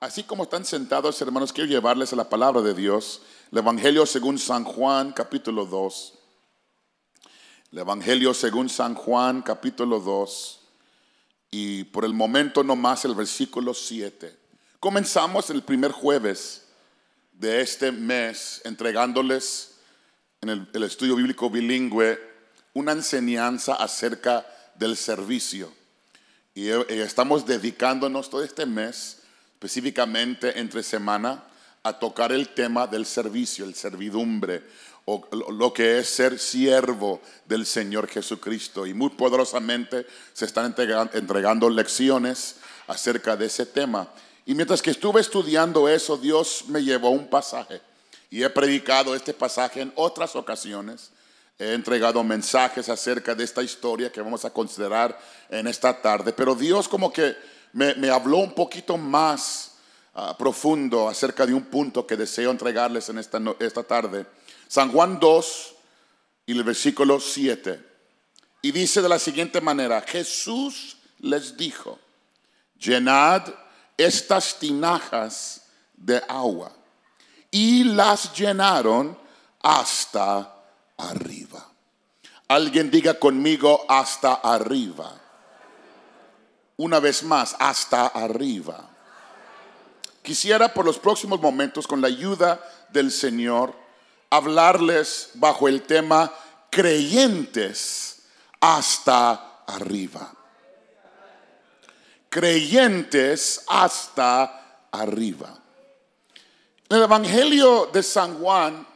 Así como están sentados, hermanos, quiero llevarles a la palabra de Dios, el Evangelio según San Juan, capítulo 2. El Evangelio según San Juan, capítulo 2. Y por el momento nomás el versículo 7. Comenzamos el primer jueves de este mes entregándoles en el, estudio bíblico bilingüe una enseñanza acerca del servicio. Y eh, estamos dedicándonos todo este mes, específicamente entre semana, a tocar el tema del servicio, el servidumbre, o lo que es ser siervo del Señor Jesucristo. Y muy poderosamente se están entregando lecciones acerca de ese tema. Y mientras que estuve estudiando eso, Dios me llevó un pasaje. Y he predicado este pasaje en otras ocasiones. He entregado mensajes acerca de esta historia que vamos a considerar en esta tarde. Pero Dios como que me, habló un poquito más ah, profundo acerca de un punto que deseo entregarles en esta, esta tarde. San Juan 2 y el versículo 7. Y dice de la siguiente manera, Jesús les dijo, llenad estas tinajas de agua. Y las llenaron hasta arriba. Alguien diga conmigo hasta arriba. Una vez más, hasta arriba. Quisiera por los próximos momentos, con la ayuda del Señor, hablarles bajo el tema creyentes hasta arriba. Creyentes hasta arriba. En el Evangelio de San Juan,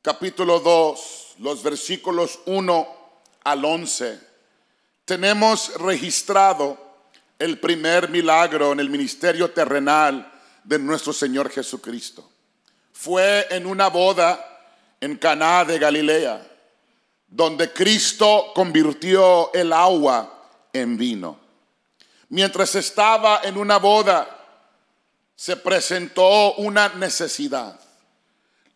capítulo 2, los versículos 1 al 11, tenemos registrado el primer milagro en el ministerio terrenal de nuestro Señor Jesucristo. Fue en una boda en Caná de Galilea, donde Cristo convirtió el agua en vino. Mientras estaba en una boda, se presentó una necesidad.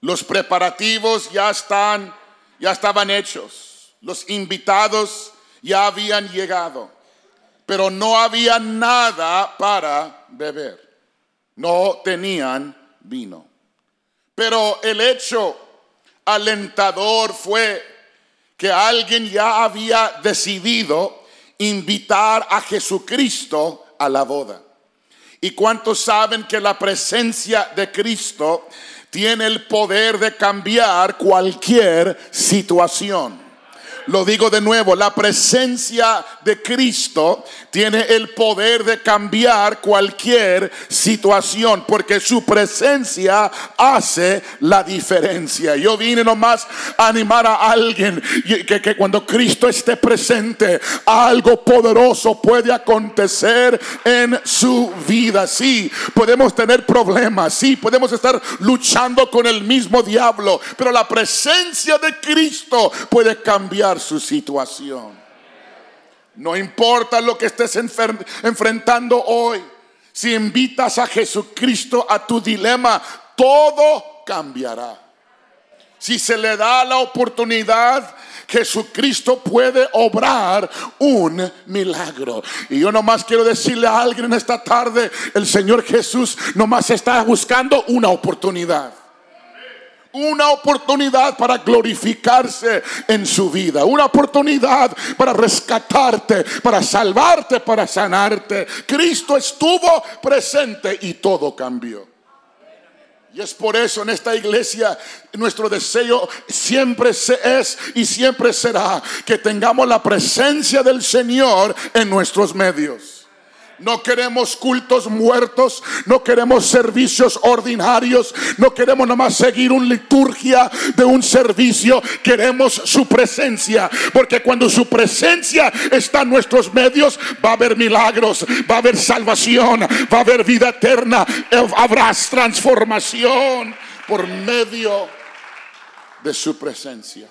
Los preparativos ya están, ya estaban hechos. Los invitados ya habían llegado, pero no había nada para beber. No tenían vino. Pero el hecho alentador fue que alguien ya había decidido invitar a Jesucristo a la boda. ¿Y cuántos saben que la presencia de Cristo tiene el poder de cambiar cualquier situación. Lo digo de nuevo, la presencia de Cristo tiene el poder de cambiar cualquier situación, porque su presencia hace la diferencia. Yo vine nomás a animar a alguien que, que cuando Cristo esté presente, algo poderoso puede acontecer en su vida. Sí, podemos tener problemas, sí, podemos estar luchando con el mismo diablo, pero la presencia de Cristo puede cambiar su situación. No importa lo que estés enfrentando hoy, si invitas a Jesucristo a tu dilema, todo cambiará. Si se le da la oportunidad, Jesucristo puede obrar un milagro. Y yo nomás quiero decirle a alguien en esta tarde, el Señor Jesús nomás está buscando una oportunidad una oportunidad para glorificarse en su vida, una oportunidad para rescatarte, para salvarte, para sanarte. Cristo estuvo presente y todo cambió. Y es por eso en esta iglesia nuestro deseo siempre es y siempre será que tengamos la presencia del Señor en nuestros medios. No queremos cultos muertos, no queremos servicios ordinarios, no queremos nomás seguir una liturgia de un servicio, queremos su presencia, porque cuando su presencia está en nuestros medios, va a haber milagros, va a haber salvación, va a haber vida eterna, habrá transformación por medio de su presencia.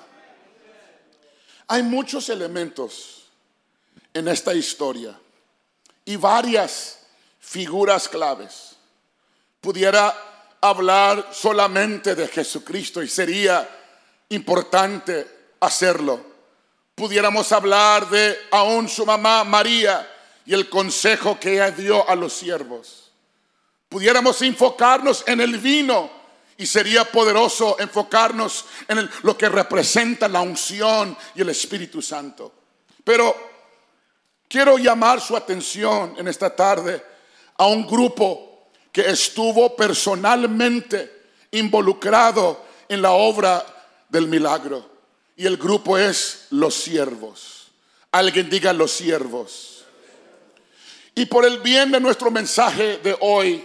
Hay muchos elementos en esta historia y varias figuras claves. Pudiera hablar solamente de Jesucristo y sería importante hacerlo. Pudiéramos hablar de aún su mamá María y el consejo que ella dio a los siervos. Pudiéramos enfocarnos en el vino y sería poderoso enfocarnos en lo que representa la unción y el Espíritu Santo. Pero quiero llamar su atención en esta tarde a un grupo que estuvo personalmente involucrado en la obra del milagro. Y el grupo es los siervos. Alguien diga los siervos. Y por el bien de nuestro mensaje de hoy,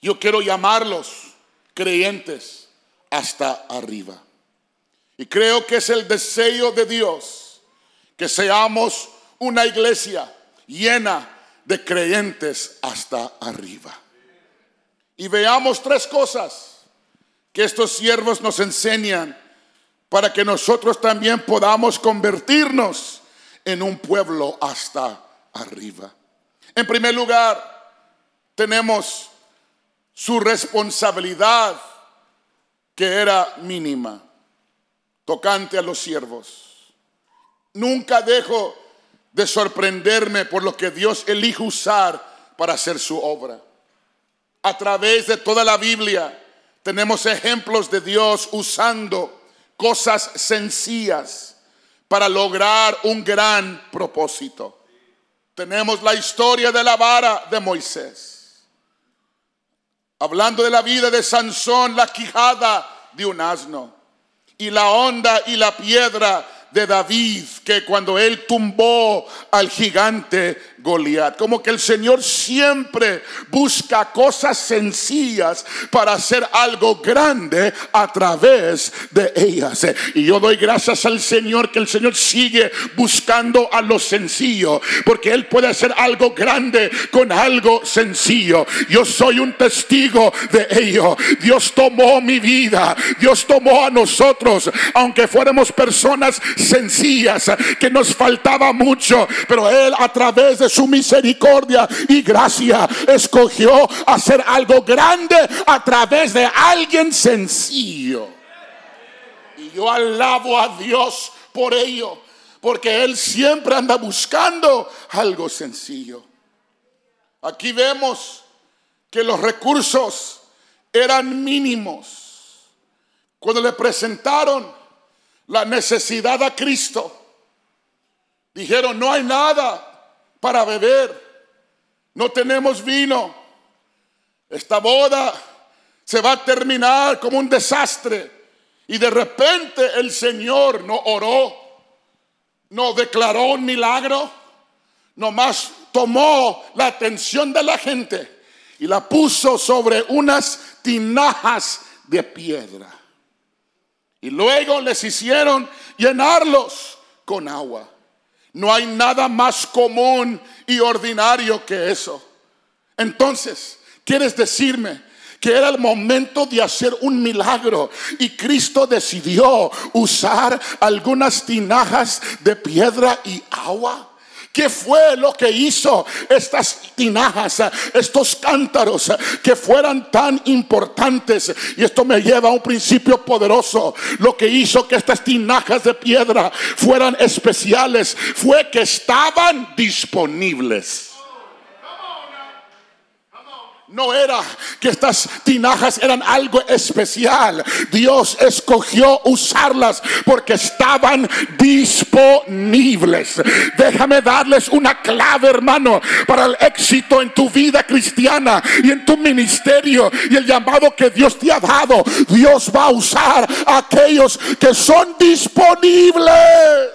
yo quiero llamarlos creyentes hasta arriba. Y creo que es el deseo de Dios que seamos una iglesia llena de creyentes hasta arriba. Y veamos tres cosas que estos siervos nos enseñan para que nosotros también podamos convertirnos en un pueblo hasta arriba. En primer lugar, tenemos su responsabilidad que era mínima, tocante a los siervos. Nunca dejo de sorprenderme por lo que Dios elige usar para hacer su obra. A través de toda la Biblia tenemos ejemplos de Dios usando cosas sencillas para lograr un gran propósito. Tenemos la historia de la vara de Moisés Hablando de la vida de Sansón, la quijada de un asno y la onda y la piedra de David, que cuando él tumbó al gigante Goliat. Como que el Señor siempre busca cosas sencillas para hacer algo grande a través de ellas. Y yo doy gracias al Señor que el Señor sigue buscando a lo sencillo, porque Él puede hacer algo grande con algo sencillo. Yo soy un testigo de ello. Dios tomó mi vida, Dios tomó a nosotros, aunque fuéramos personas sencillas, que nos faltaba mucho, pero Él a través de su misericordia y gracia escogió hacer algo grande a través de alguien sencillo. Y yo alabo a Dios por ello, porque Él siempre anda buscando algo sencillo. Aquí vemos que los recursos eran mínimos. Cuando le presentaron la necesidad a Cristo, dijeron, no hay nada para beber. No tenemos vino. Esta boda se va a terminar como un desastre. Y de repente el Señor no oró, no declaró un milagro, nomás tomó la atención de la gente y la puso sobre unas tinajas de piedra. Y luego les hicieron llenarlos con agua. No hay nada más común y ordinario que eso. Entonces, ¿quieres decirme que era el momento de hacer un milagro y Cristo decidió usar algunas tinajas de piedra y agua? ¿Qué fue lo que hizo estas tinajas, estos cántaros que fueran tan importantes? Y esto me lleva a un principio poderoso. Lo que hizo que estas tinajas de piedra fueran especiales fue que estaban disponibles no era que estas tinajas eran algo especial. Dios escogió usarlas porque estaban disponibles. Déjame darles una clave, hermano, para el éxito en tu vida cristiana y en tu ministerio y el llamado que Dios te ha dado. Dios va a usar a aquellos que son disponibles.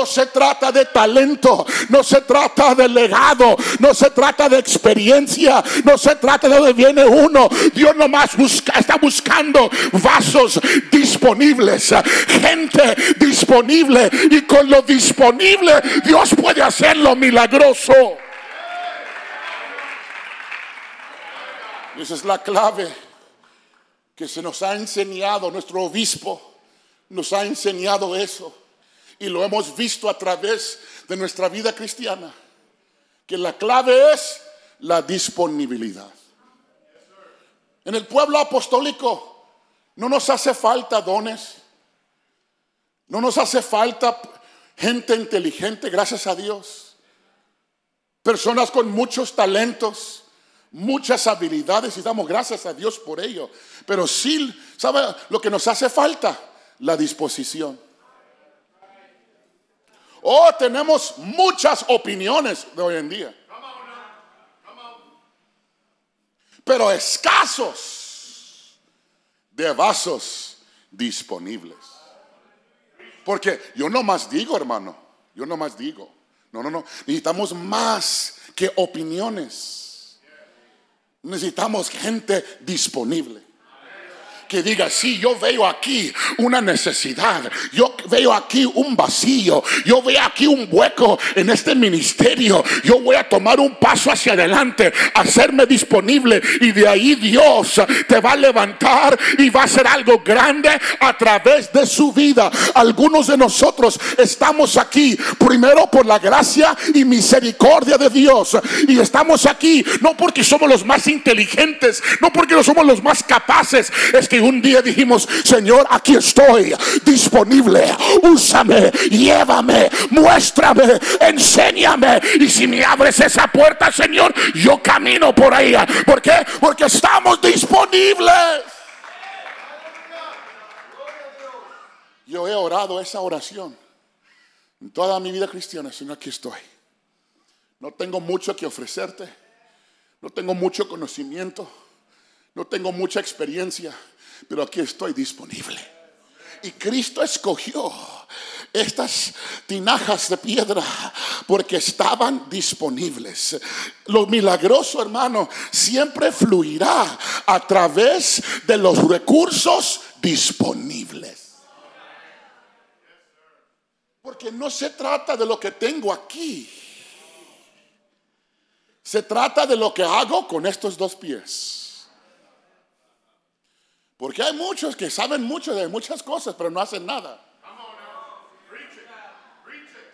No se trata de talento, no se trata de legado, no se trata de experiencia, no se trata de donde viene uno. Dios nomás busca, está buscando vasos disponibles, gente disponible y con lo disponible Dios puede hacer lo milagroso. Esa es la clave que se nos ha enseñado nuestro obispo, nos ha enseñado eso. Y lo hemos visto a través de nuestra vida cristiana. Que la clave es la disponibilidad. En el pueblo apostólico no nos hace falta dones. No nos hace falta gente inteligente, gracias a Dios. personas con muchos talentos, muchas habilidades y damos gracias a Dios por ello. Pero sí, ¿sabe lo que nos hace falta? La disposición. Oh, tenemos muchas opiniones de hoy en día. Pero escasos de vasos disponibles. Porque yo no más digo, hermano, yo no más digo. No, no, no. Necesitamos más que opiniones. Necesitamos gente disponible que diga, sí, yo veo aquí una necesidad, yo veo aquí un vacío, yo veo aquí un hueco en este ministerio, yo voy a tomar un paso hacia adelante, hacerme disponible. Y de ahí Dios te va a levantar y va a hacer algo grande a través de su vida. Algunos de nosotros estamos aquí primero por la gracia y misericordia de Dios. Y estamos aquí no porque somos los más inteligentes, no porque no somos los más capaces, un día dijimos, Señor, aquí estoy disponible. Úsame, llévame, muéstrame, enséñame. Y si me abres esa puerta, Señor, yo camino por ahí. ¿Por qué? Porque estamos disponibles. Yo he orado esa oración en toda mi vida cristiana, Señor, aquí estoy. No tengo mucho que ofrecerte, no tengo mucho conocimiento, no tengo mucha experiencia, pero aquí estoy disponible. Y Cristo escogió estas tinajas de piedra porque estaban disponibles. Lo milagroso, hermano, siempre fluirá a través de los recursos disponibles. Porque no se trata de lo que tengo aquí. Se trata de lo que hago con estos dos pies. Porque hay muchos que saben mucho de muchas cosas, pero no hacen nada.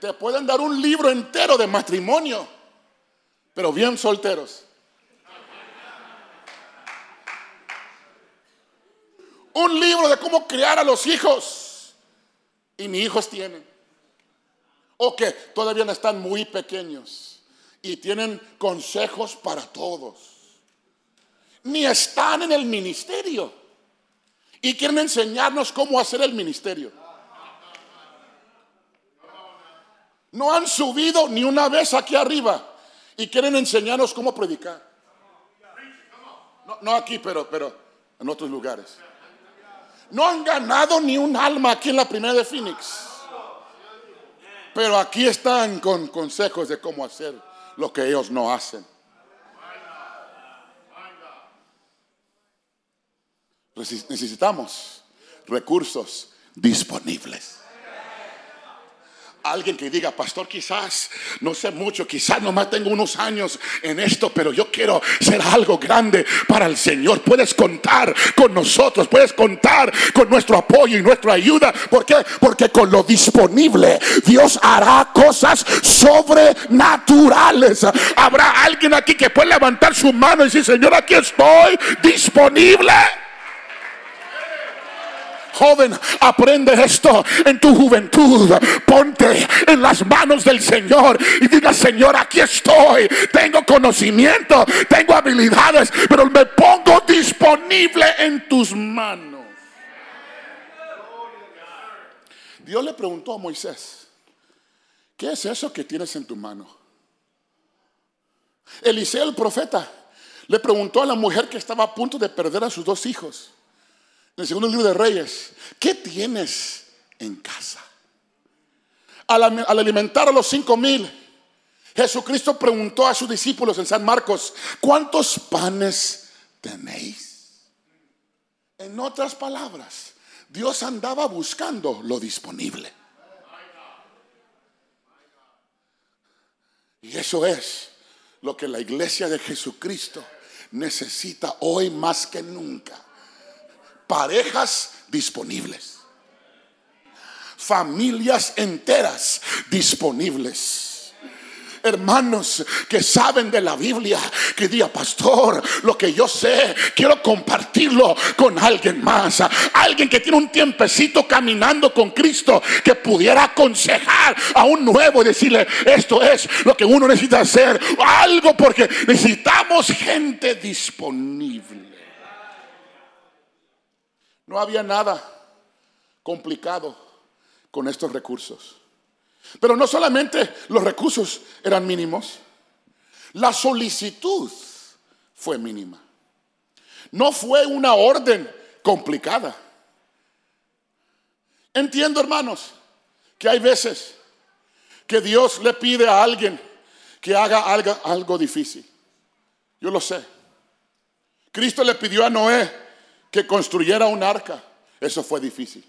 Te pueden dar un libro entero de matrimonio, pero bien solteros. Un libro de cómo criar a los hijos y ni hijos tienen. O que todavía están muy pequeños y tienen consejos para todos. Ni están en el ministerio y quieren enseñarnos cómo hacer el ministerio. No han subido ni una vez aquí arriba y quieren enseñarnos cómo predicar. No, aquí, pero, pero en otros lugares. No han ganado ni un alma aquí en la primera de Phoenix. Pero aquí están con consejos de cómo hacer lo que ellos no hacen. Necesitamos recursos disponibles. Alguien que diga, pastor, quizás no sé mucho, quizás nomás tengo unos años en esto, pero yo quiero ser algo grande para el Señor. Puedes contar con nosotros, puedes contar con nuestro apoyo y nuestra ayuda. ¿Por qué? Porque con lo disponible Dios hará cosas sobrenaturales. Habrá alguien aquí que puede levantar su mano y decir, Señor, aquí estoy disponible. Joven, aprende esto en tu juventud. Ponte en las manos del Señor y diga, Señor, aquí estoy. Tengo conocimiento, tengo habilidades, pero me pongo disponible en tus manos. Dios le preguntó a Moisés, ¿qué es eso que tienes en tu mano? Eliseo el profeta le preguntó a la mujer que estaba a punto de perder a sus dos hijos en el segundo libro de Reyes, ¿qué tienes en casa? Al, alimentar a los cinco mil, Jesucristo preguntó a sus discípulos en San Marcos, ¿cuántos panes tenéis? En otras palabras, Dios andaba buscando lo disponible. Y eso es lo que la iglesia de Jesucristo necesita hoy más que nunca parejas disponibles. Familias enteras disponibles hermanos que saben de la Biblia, que diga, pastor, lo que yo sé, quiero compartirlo con alguien más. Alguien que tiene un tiempecito caminando con Cristo, que pudiera aconsejar a un nuevo y decirle, esto es lo que uno necesita hacer. Algo porque necesitamos gente disponible. No había nada complicado con estos recursos. Pero no solamente los recursos eran mínimos, la solicitud fue mínima. No fue una orden complicada. Entiendo, hermanos, que hay veces que Dios le pide a alguien que haga algo, algo difícil. Yo lo sé. Cristo le pidió a Noé que construyera un arca. Eso fue difícil.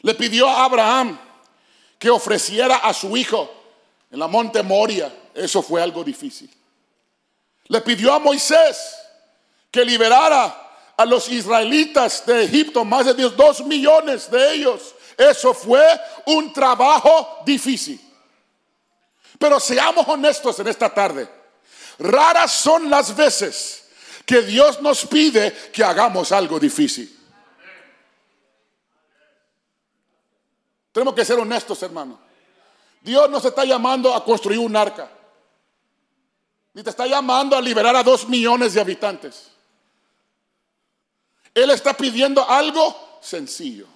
Le pidió a Abraham que ofreciera a su hijo en la monte Moria. Eso fue algo difícil. Le pidió a Moisés que liberara a los israelitas de Egipto, más de dos millones de ellos. Eso fue un trabajo difícil. Pero seamos honestos en esta tarde. Raras son las veces que Dios nos pide que hagamos algo difícil. Tenemos que ser honestos, hermano. Dios nos está llamando a construir un arca. Ni te está llamando a liberar a dos millones de habitantes. Él está pidiendo algo sencillo.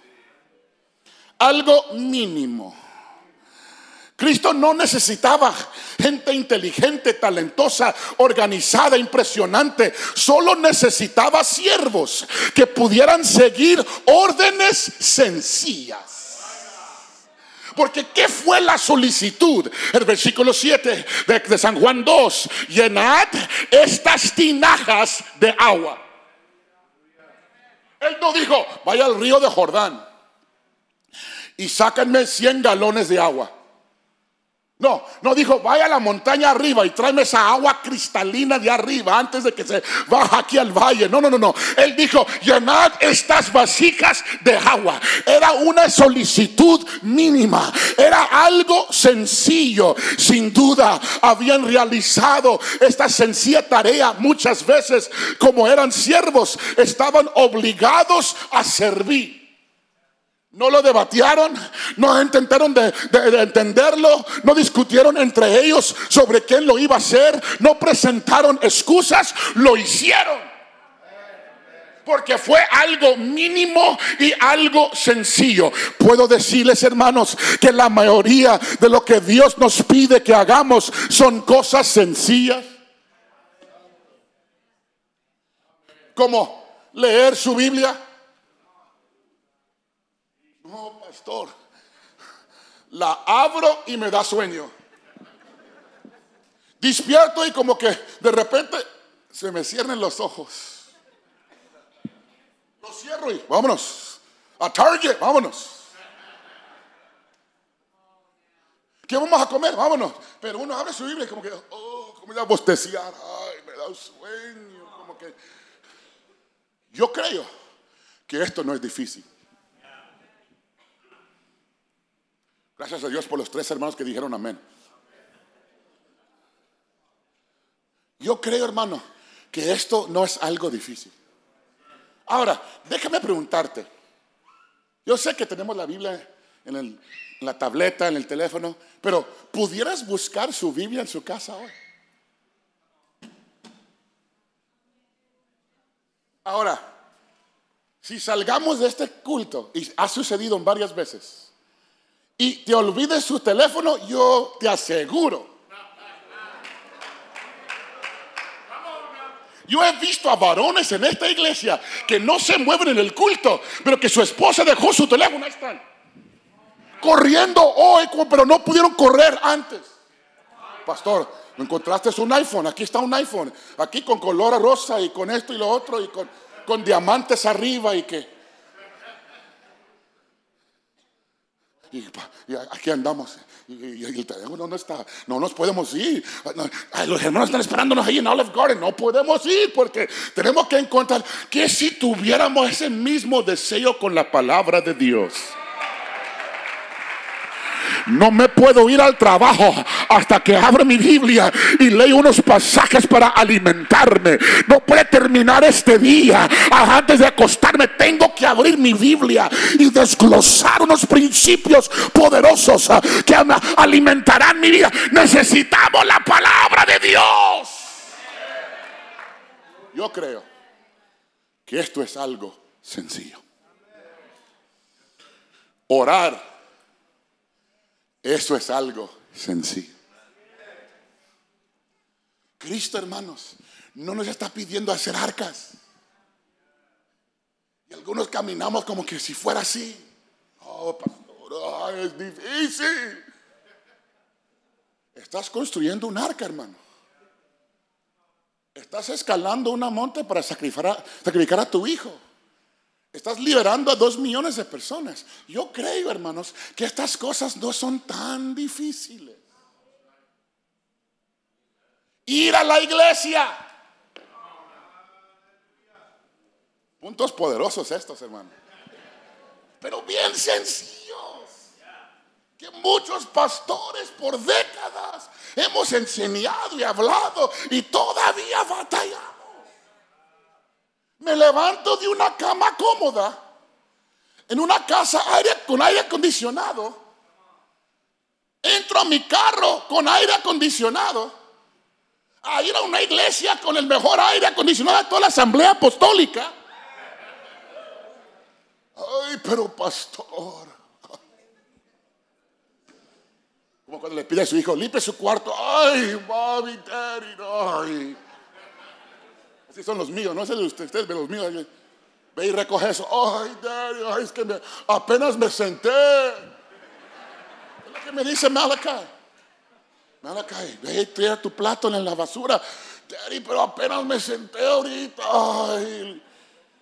Algo mínimo. Cristo no necesitaba gente inteligente, talentosa, organizada, impresionante. Solo necesitaba siervos que pudieran seguir órdenes sencillas. Porque ¿qué fue la solicitud? El versículo 7 de, San Juan 2. Llenad estas tinajas de agua. Él no dijo, vaya al río de Jordán y sáquenme 100 galones de agua. No, no dijo, vaya a la montaña arriba y tráeme esa agua cristalina de arriba antes de que se baja aquí al valle. No, no, no, no. Él dijo, llenad estas vasijas de agua. Era una solicitud mínima. Era algo sencillo. Sin duda, habían realizado esta sencilla tarea muchas veces como eran siervos. Estaban obligados a servir. No lo debatieron, no intentaron de, entenderlo, no discutieron entre ellos sobre quién lo iba a hacer, no presentaron excusas, lo hicieron. Porque fue algo mínimo y algo sencillo. Puedo decirles, hermanos, que la mayoría de lo que Dios nos pide que hagamos son cosas sencillas. Como leer su Biblia la abro y me da sueño. Despierto y como que de repente se me cierren los ojos. Lo cierro y vámonos. A Target, vámonos. ¿Qué vamos a comer? Vámonos. Pero uno abre su Biblia y como que, oh, como a bosteciar. Ay, me da un sueño. Como que. Yo creo que esto no es difícil. Gracias a Dios por los tres hermanos que dijeron amén. Yo creo, hermano, que esto no es algo difícil. Ahora, déjame preguntarte. Yo sé que tenemos la Biblia en, la tableta, en el teléfono, pero ¿pudieras buscar su Biblia en su casa hoy? Ahora, si salgamos de este culto, y ha sucedido varias veces, y te olvides su teléfono, yo te aseguro. Yo he visto a varones en esta iglesia que no se mueven en el culto, pero que su esposa dejó su teléfono. Ahí están. Corriendo hoy, pero no pudieron correr antes. Pastor, encontraste un iPhone. Aquí está un iPhone. Aquí con color rosa y con esto y lo otro y con, con diamantes arriba y que. Y, aquí andamos. Y, el teléfono dónde está. No nos podemos ir. los hermanos están esperándonos ahí en Olive Garden. No podemos ir porque tenemos que encontrar que si tuviéramos ese mismo deseo con la palabra de Dios. No me puedo ir al trabajo hasta que abro mi Biblia y leo unos pasajes para alimentarme. No puede terminar este día antes de acostarme. Tengo que abrir mi Biblia y desglosar unos principios poderosos que alimentarán mi vida. Necesitamos la palabra de Dios. Yo creo que esto es algo sencillo. Orar, eso es algo sencillo. Cristo, hermanos, no nos está pidiendo hacer arcas. Y algunos caminamos como que si fuera así. Oh, pastor, es difícil. Estás construyendo un arca, hermano. Estás escalando una monte para sacrificar sacrificar a tu hijo. Estás liberando a dos millones de personas. Yo creo, hermanos, que estas cosas no son tan difíciles. Ir a la iglesia. Puntos poderosos estos, hermanos. Pero bien sencillos. Que muchos pastores por décadas hemos enseñado y hablado y todavía batallamos. Me levanto de una cama cómoda en una casa con aire acondicionado. Entro a mi carro con aire acondicionado. A ir a una iglesia con el mejor aire acondicionado de toda la asamblea apostólica. Ay, pero pastor. Como cuando le pide a su hijo, limpie su cuarto. Ay, mami, Terry, ay. Así son los míos, no es el de ustedes, ustedes ven los míos. Ve y recoge eso. Ay, Daddy, ay, es que apenas me senté. Es lo que me dice Malachi. Malachi, ve y tira tu plato en la basura. Daddy, pero apenas me senté ahorita.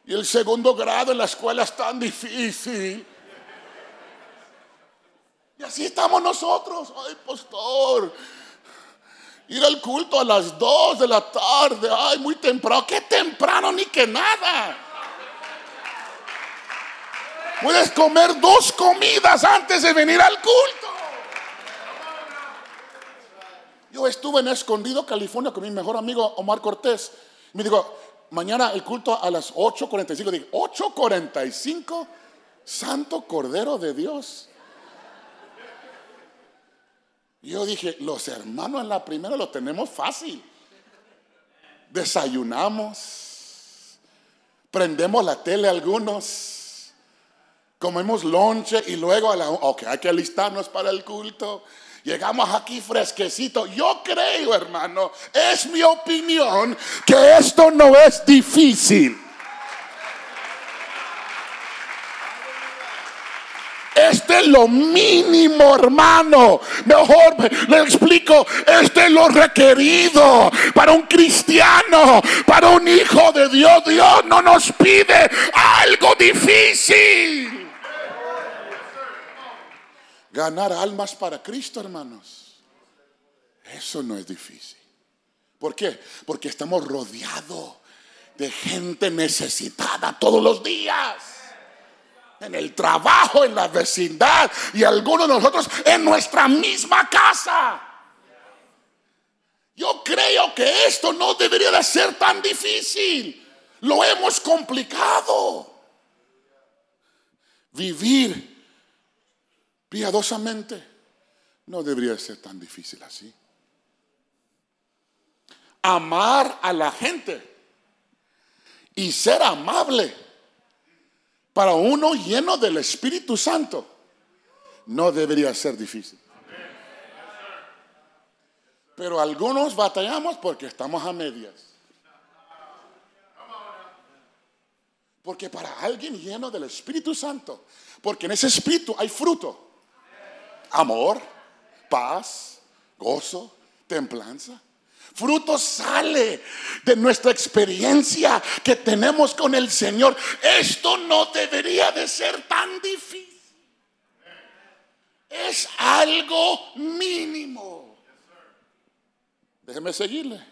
Y el segundo grado en la escuela es tan difícil. Y así estamos nosotros. Ay, pastor Ir al culto a las 2 de la tarde. Ay, muy temprano. ¿Qué temprano ni que nada? Puedes comer dos comidas antes de venir al culto. Yo estuve en Escondido, California, con mi mejor amigo Omar Cortés. Me dijo, mañana el culto a las 8.45. Dije, 8.45, Santo Cordero de Dios. Yo dije, los hermanos en la primera lo tenemos fácil. Desayunamos, prendemos la tele algunos, comemos lonche y luego a la, ok, hay que alistarnos para el culto. Llegamos aquí fresquecito. Yo creo, hermano, es mi opinión que esto no es difícil. Este es lo mínimo, hermano. Mejor le explico. Este es lo requerido para un cristiano, para un hijo de Dios. Dios no nos pide algo difícil. Ganar almas para Cristo, hermanos. Eso no es difícil. ¿Por qué? Porque estamos rodeados de gente necesitada todos los días en el trabajo, en la vecindad y algunos de nosotros en nuestra misma casa. Yo creo que esto no debería de ser tan difícil. Lo hemos complicado. Vivir piadosamente no debería ser tan difícil así. Amar a la gente y ser amable para uno lleno del Espíritu Santo, no debería ser difícil. Pero algunos batallamos porque estamos a medias. Porque para alguien lleno del Espíritu Santo, porque en ese Espíritu hay fruto. Amor, paz, gozo, templanza. Fruto sale de nuestra experiencia que tenemos con el Señor. Esto no debería de ser tan difícil. Es algo mínimo. Déjeme seguirle.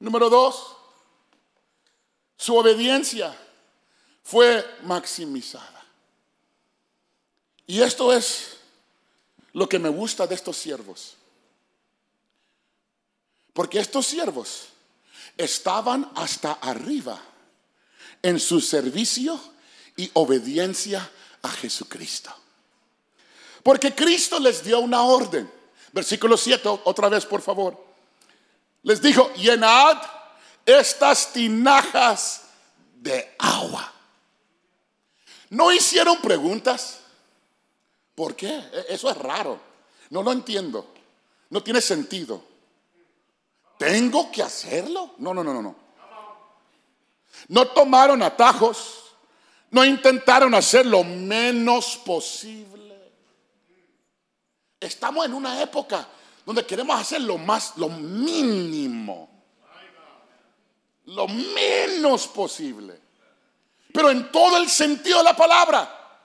Número dos, su obediencia fue maximizada. Y esto es lo que me gusta de estos siervos. Porque estos siervos estaban hasta arriba en su servicio y obediencia a Jesucristo. Porque Cristo les dio una orden. Versículo 7, otra vez por favor. Les dijo, llenad estas tinajas de agua. No hicieron preguntas. ¿Por qué? E-, eso es raro. No lo entiendo. No tiene sentido. ¿Tengo que hacerlo? No, no, no, no, no. No tomaron atajos. No intentaron hacer lo menos posible. Estamos en una época donde queremos hacer lo más, lo mínimo. Lo menos posible. Pero en todo el sentido de la palabra.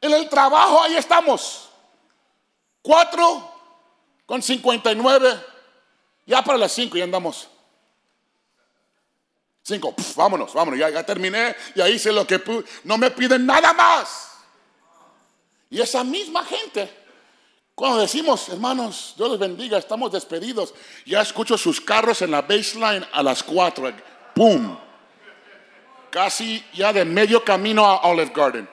En el trabajo, ahí estamos. Cuatro con cincuenta y nueve ya para las 5 ya andamos. 5, vámonos, vámonos, ya, ya, terminé, ya hice lo que pude. No me piden nada más. Y esa misma gente, cuando decimos, hermanos, Dios les bendiga, estamos despedidos, ya escucho sus carros en la baseline a las 4. ¡Pum! Casi ya de medio camino a Olive Garden.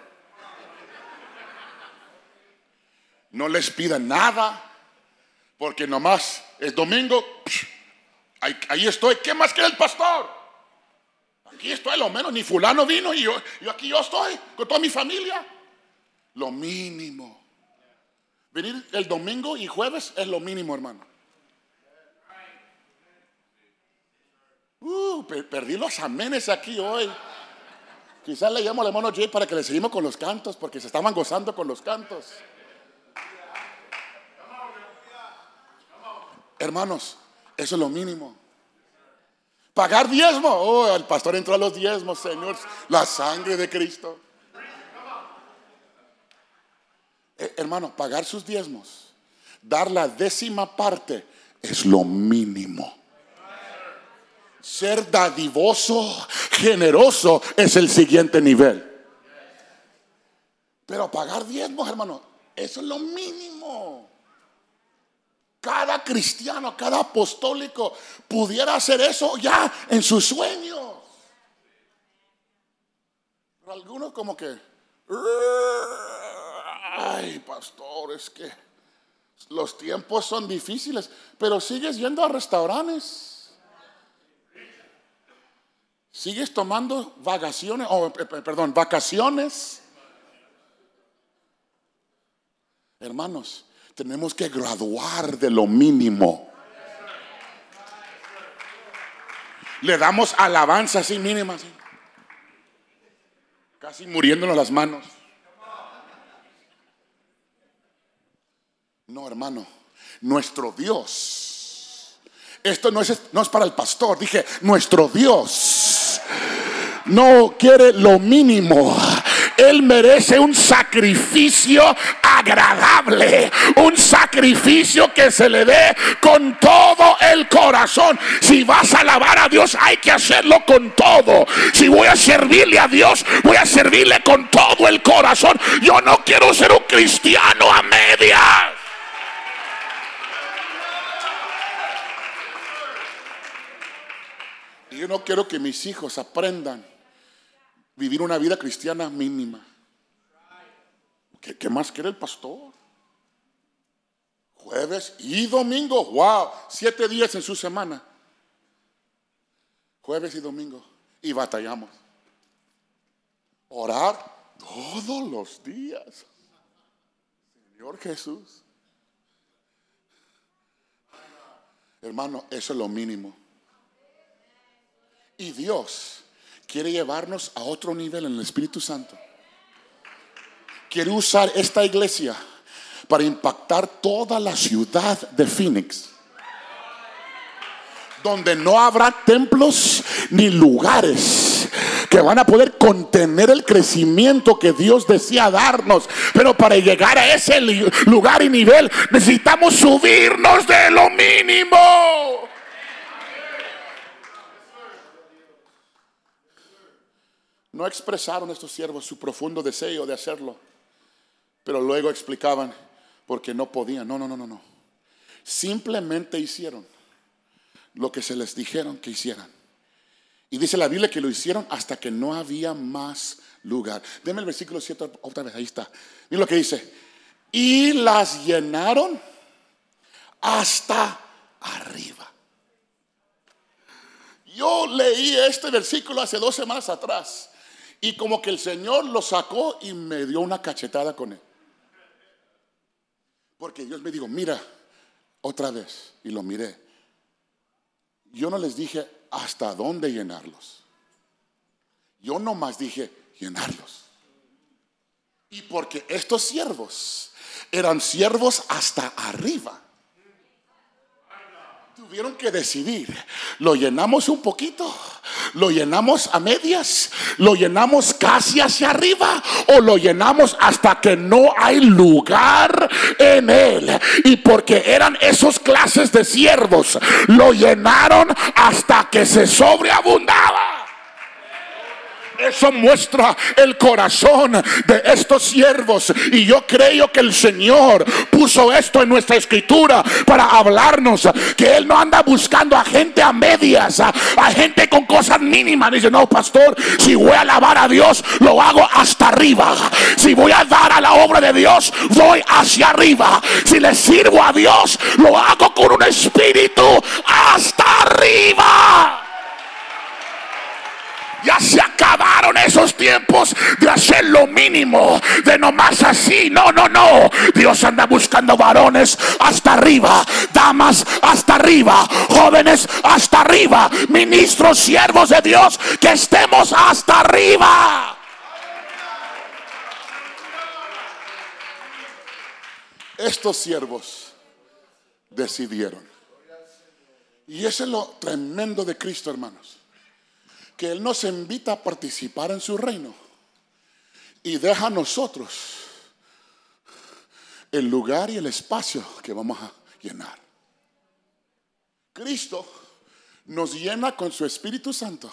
No les pidan nada, porque nomás es domingo, ahí, estoy. ¿Qué más quiere el pastor? Aquí estoy, lo menos, ni fulano vino y yo, yo aquí yo estoy con toda mi familia. Lo mínimo. Venir el domingo y jueves es lo mínimo, hermano. Uh, perdí los amenes aquí hoy. Quizás le llamo al hermano Jay para que le seguimos con los cantos, porque se estaban gozando con los cantos. Hermanos, eso es lo mínimo. Pagar diezmo. Oh, el pastor entró a los diezmos, Señor. La sangre de Cristo. Eh, hermano, pagar sus diezmos, dar la décima parte, es lo mínimo. Ser dadivoso, generoso, es el siguiente nivel. Pero pagar diezmos, hermano, eso es lo mínimo cada cristiano, cada apostólico pudiera hacer eso ya en sus sueños. Pero algunos como que, ay, pastor, es que los tiempos son difíciles, pero sigues yendo a restaurantes. Sigues tomando vacaciones, o perdón, vacaciones. Hermanos, tenemos que graduar de lo mínimo. Le damos alabanza así mínima, casi muriéndonos las manos. No, hermano, nuestro Dios. Esto no es, no es para el pastor, dije, nuestro Dios no quiere lo mínimo. Él merece un sacrificio agradable, un sacrificio que se le dé con todo el corazón. Si vas a alabar a Dios, hay que hacerlo con todo. Si voy a servirle a Dios, voy a servirle con todo el corazón. Yo no quiero ser un cristiano a medias. Yo no quiero que mis hijos aprendan vivir una vida cristiana mínima. ¿Qué, más quiere el pastor? Jueves y domingo, wow, siete días en su semana. Jueves y domingo. Y batallamos. Orar todos los días. Señor Jesús. Hermano, eso es lo mínimo. Y Dios quiere llevarnos a otro nivel en el Espíritu Santo. Quiere usar esta iglesia para impactar toda la ciudad de Phoenix. Donde no habrá templos ni lugares que van a poder contener el crecimiento que Dios desea darnos. Pero para llegar a ese lugar y nivel necesitamos subirnos de lo mínimo. No expresaron estos siervos su profundo deseo de hacerlo, pero luego explicaban, porque no podían. No, no, no, no, no. Simplemente hicieron lo que se les dijeron que hicieran. Y dice la Biblia que lo hicieron hasta que no había más lugar. Deme el versículo 7 otra vez, ahí está. Miren lo que dice. Y las llenaron hasta arriba. Yo leí este versículo hace dos semanas atrás y como que el Señor lo sacó y me dio una cachetada con él. Porque Dios me dijo, mira, otra vez, y lo miré. Yo no les dije hasta dónde llenarlos. Yo nomás dije llenarlos. Y porque estos siervos eran siervos hasta arriba tuvieron que decidir, ¿lo llenamos un poquito? ¿Lo llenamos a medias? ¿Lo llenamos casi hacia arriba? ¿O lo llenamos hasta que no hay lugar en él? Y porque eran esos clases de siervos, lo llenaron hasta que se sobreabundaba. Eso muestra el corazón de estos siervos. Y yo creo que el Señor puso esto en nuestra escritura para hablarnos que Él no anda buscando a gente a medias, a, gente con cosas mínimas. Dice, no, pastor, si voy a alabar a Dios, lo hago hasta arriba. Si voy a dar a la obra de Dios, voy hacia arriba. Si le sirvo a Dios, lo hago con un espíritu hasta arriba. Ya se acabaron esos tiempos de hacer lo mínimo, de nomás así. No, no, no. Dios anda buscando varones hasta arriba, damas hasta arriba, jóvenes hasta arriba, ministros, siervos de Dios, que estemos hasta arriba. Estos siervos decidieron. Y ese es lo tremendo de Cristo, hermanos que Él nos invita a participar en su reino y deja a nosotros el lugar y el espacio que vamos a llenar. Cristo nos llena con su Espíritu Santo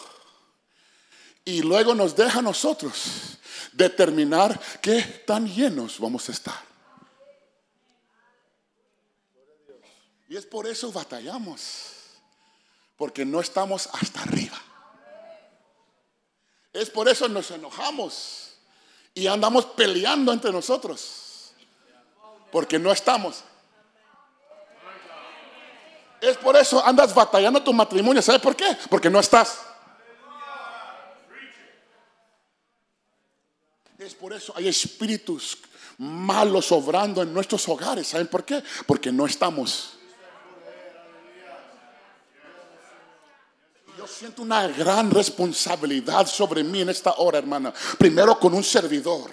y luego nos deja a nosotros determinar qué tan llenos vamos a estar. Y es por eso batallamos, porque no estamos hasta arriba. Es por eso nos enojamos y andamos peleando entre nosotros. Porque no estamos. Es por eso andas batallando tu matrimonio. ¿Sabes por qué? Porque no estás. Es por eso hay espíritus malos obrando en nuestros hogares. ¿Saben por qué? Porque no estamos. Siento una gran responsabilidad sobre mí en esta hora, hermana. Primero con un servidor.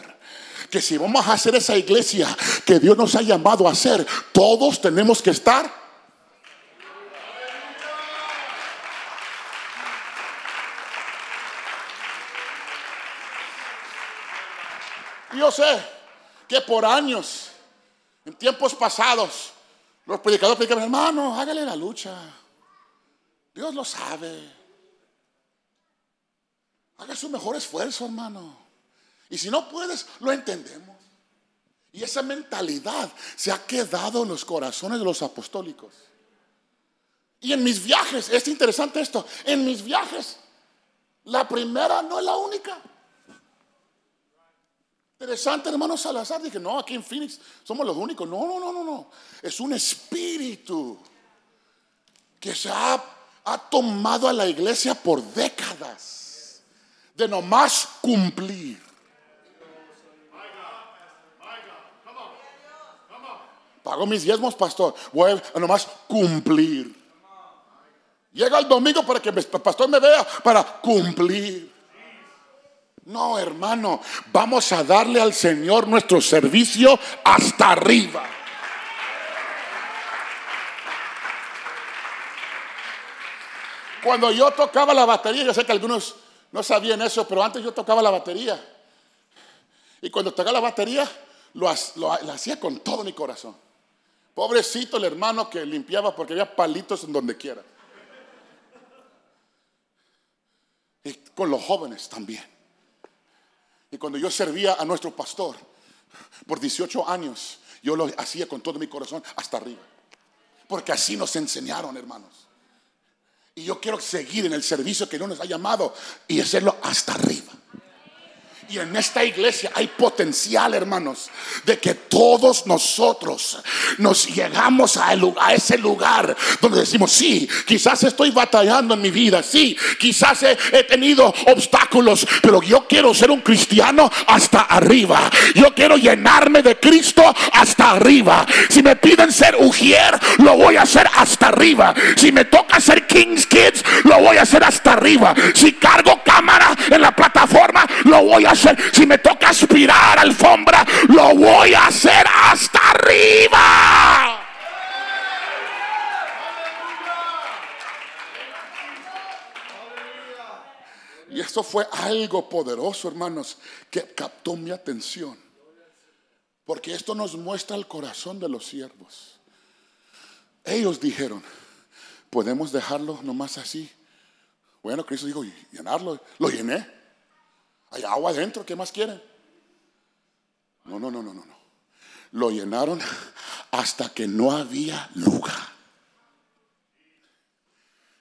Que si vamos a hacer esa iglesia que Dios nos ha llamado a hacer, todos tenemos que estar Yo sé que por años, en tiempos pasados, los predicadores predican, hermano, hágale la lucha. Dios lo sabe. Haga su mejor esfuerzo, hermano. Y si no puedes, lo entendemos. Y esa mentalidad se ha quedado en los corazones de los apostólicos. Y en mis viajes, es interesante esto, en mis viajes, la primera no es la única. Interesante, hermano Salazar. Dije, no, aquí en Phoenix somos los únicos. No, no, no, no, no. Es un espíritu que se ha, ha tomado a la iglesia por décadas de nomás cumplir. Pago mis diezmos, pastor. Voy a nomás cumplir. Llega el domingo para que el pastor me vea para cumplir. No, hermano, vamos a darle al Señor nuestro servicio hasta arriba. Cuando yo tocaba la batería, yo sé que algunos no sabían eso, pero antes yo tocaba la batería. Y cuando tocaba la batería, lo, hacía con todo mi corazón. Pobrecito el hermano que limpiaba porque había palitos en donde quiera. Y con los jóvenes también. Y cuando yo servía a nuestro pastor por 18 años, yo lo hacía con todo mi corazón hasta arriba. Porque así nos enseñaron, hermanos. Y yo quiero seguir en el servicio que Dios nos ha llamado y hacerlo hasta arriba. En esta iglesia hay potencial, hermanos, de que todos nosotros nos llegamos a, ese lugar donde decimos, sí, quizás estoy batallando en mi vida, sí, quizás he, tenido obstáculos, pero yo quiero ser un cristiano hasta arriba. Yo quiero llenarme de Cristo hasta arriba. Si me piden ser ujier, lo voy a hacer hasta arriba. Si me toca ser King's Kids, lo voy a hacer hasta arriba. Si cargo cámara en la plataforma, lo voy a si me toca aspirar alfombra, lo voy a hacer hasta arriba. Y eso fue algo poderoso, hermanos, que captó mi atención. Porque esto nos muestra el corazón de los siervos. Ellos dijeron, podemos dejarlo nomás así. Bueno, Cristo dijo, llenarlo. Lo llené. Hay agua adentro, ¿qué más quieren? No, no, no, no, no. Lo llenaron hasta que no había lugar.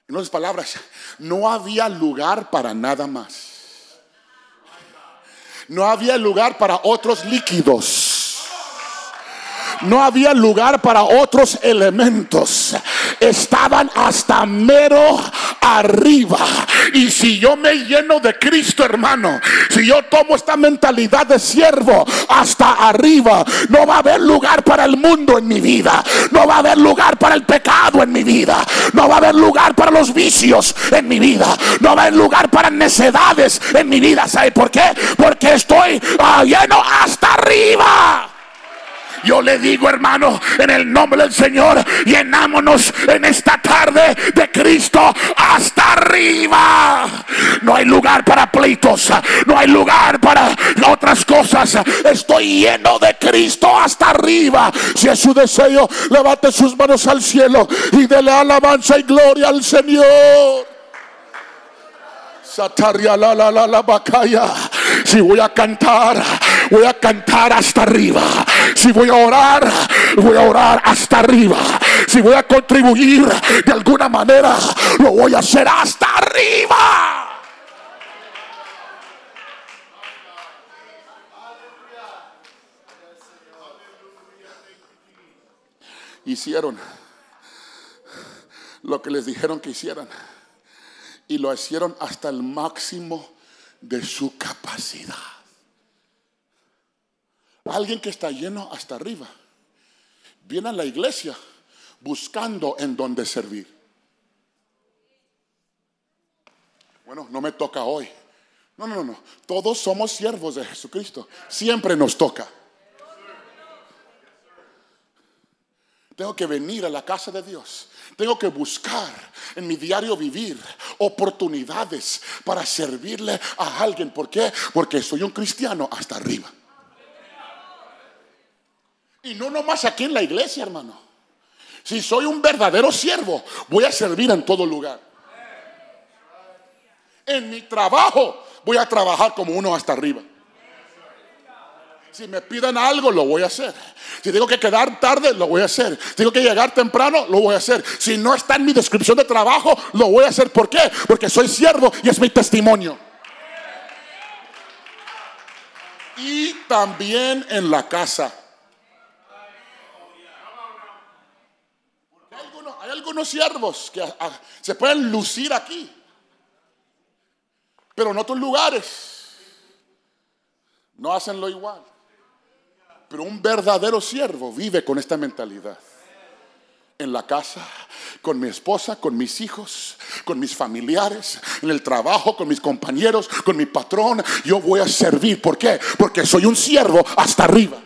En otras palabras, no había lugar para nada más. No había lugar para otros líquidos no había lugar para otros elementos. Estaban hasta mero arriba. Y si yo me lleno de Cristo, hermano, si yo tomo esta mentalidad de siervo hasta arriba, no va a haber lugar para el mundo en mi vida. No va a haber lugar para el pecado en mi vida. No va a haber lugar para los vicios en mi vida. No va a haber lugar para necedades en mi vida. ¿Sabe por qué? Porque estoy ah, lleno hasta arriba. Yo le digo, hermano, en el nombre del Señor, llenámonos en esta tarde de Cristo hasta arriba. No hay lugar para pleitos, no hay lugar para otras cosas. Estoy lleno de Cristo hasta arriba. Si es su deseo, levante sus manos al cielo y dele alabanza y gloria al Señor. Sataria la la la la bacaya. Si voy a cantar, voy a cantar hasta arriba. Si voy a orar, voy a orar hasta arriba. Si voy a contribuir de alguna manera, lo voy a hacer hasta arriba. Hicieron lo que les dijeron que hicieran y lo hicieron hasta el máximo de su capacidad. Alguien que está lleno hasta arriba viene a la iglesia buscando en dónde servir. Bueno, no me toca hoy. No, no, no. Todos somos siervos de Jesucristo. Siempre nos toca. Tengo que venir a la casa de Dios. Tengo que buscar en mi diario vivir oportunidades para servirle a alguien. ¿Por qué? Porque soy un cristiano hasta arriba. Y no nomás aquí en la iglesia, hermano. Si soy un verdadero siervo, voy a servir en todo lugar. En mi trabajo voy a trabajar como uno hasta arriba. Si me piden algo, lo voy a hacer. Si tengo que quedar tarde, lo voy a hacer. Si tengo que llegar temprano, lo voy a hacer. Si no está en mi descripción de trabajo, lo voy a hacer. ¿Por qué? Porque soy siervo y es mi testimonio. Y también en la casa. Hay algunos siervos que se pueden lucir aquí, pero en otros lugares no hacen lo igual. Pero un verdadero siervo vive con esta mentalidad. En la casa, con mi esposa, con mis hijos, con mis familiares, en el trabajo, con mis compañeros, con mi patrón. Yo voy a servir. ¿Por qué? Porque soy un siervo hasta arriba.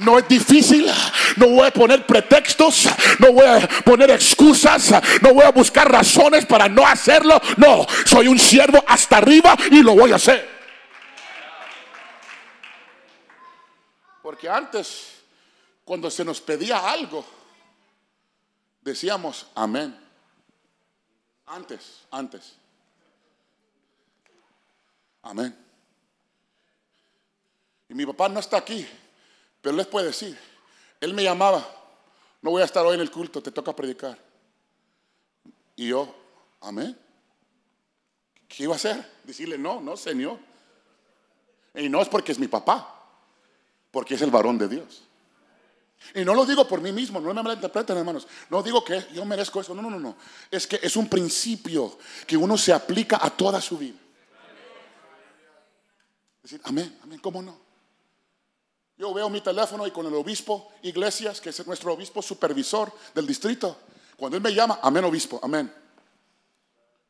No es difícil, no voy a poner pretextos, no voy a poner excusas, no voy a buscar razones para no hacerlo. No, soy un siervo hasta arriba y lo voy a hacer. Porque antes, cuando se nos pedía algo, decíamos amén. Antes, antes. Amén. Y mi papá no está aquí, pero les puede decir, él me llamaba, no voy a estar hoy en el culto, te toca predicar. Y yo, amén. ¿Qué iba a hacer? Decirle, no, no, Señor. Y no es porque es mi papá, porque es el varón de Dios. Y no lo digo por mí mismo, no me malinterpreten hermanos. No digo que yo merezco eso, no, no, no, no. Es que es un principio que uno se aplica a toda su vida. Decir, amén, amén, ¿cómo no? Yo veo mi teléfono y con el obispo Iglesias, que es nuestro obispo supervisor del distrito, cuando él me llama, amén, obispo, amén.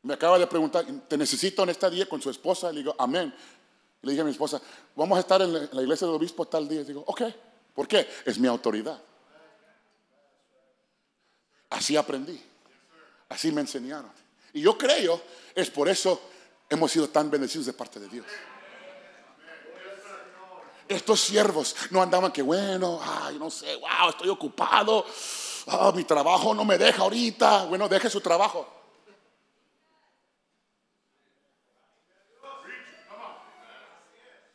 Me acaba de preguntar, ¿te necesito en esta día con su esposa? Le digo, amén. Le dije a mi esposa, vamos a estar en la iglesia del obispo tal día. Digo, ok. ¿Por qué? Es mi autoridad. Así aprendí. Así me enseñaron. Y yo creo, es por eso hemos sido tan bendecidos de parte de Dios. Estos siervos no andaban que bueno, ay, no sé, wow, estoy ocupado, ah, mi trabajo no me deja ahorita. Bueno, deje su trabajo.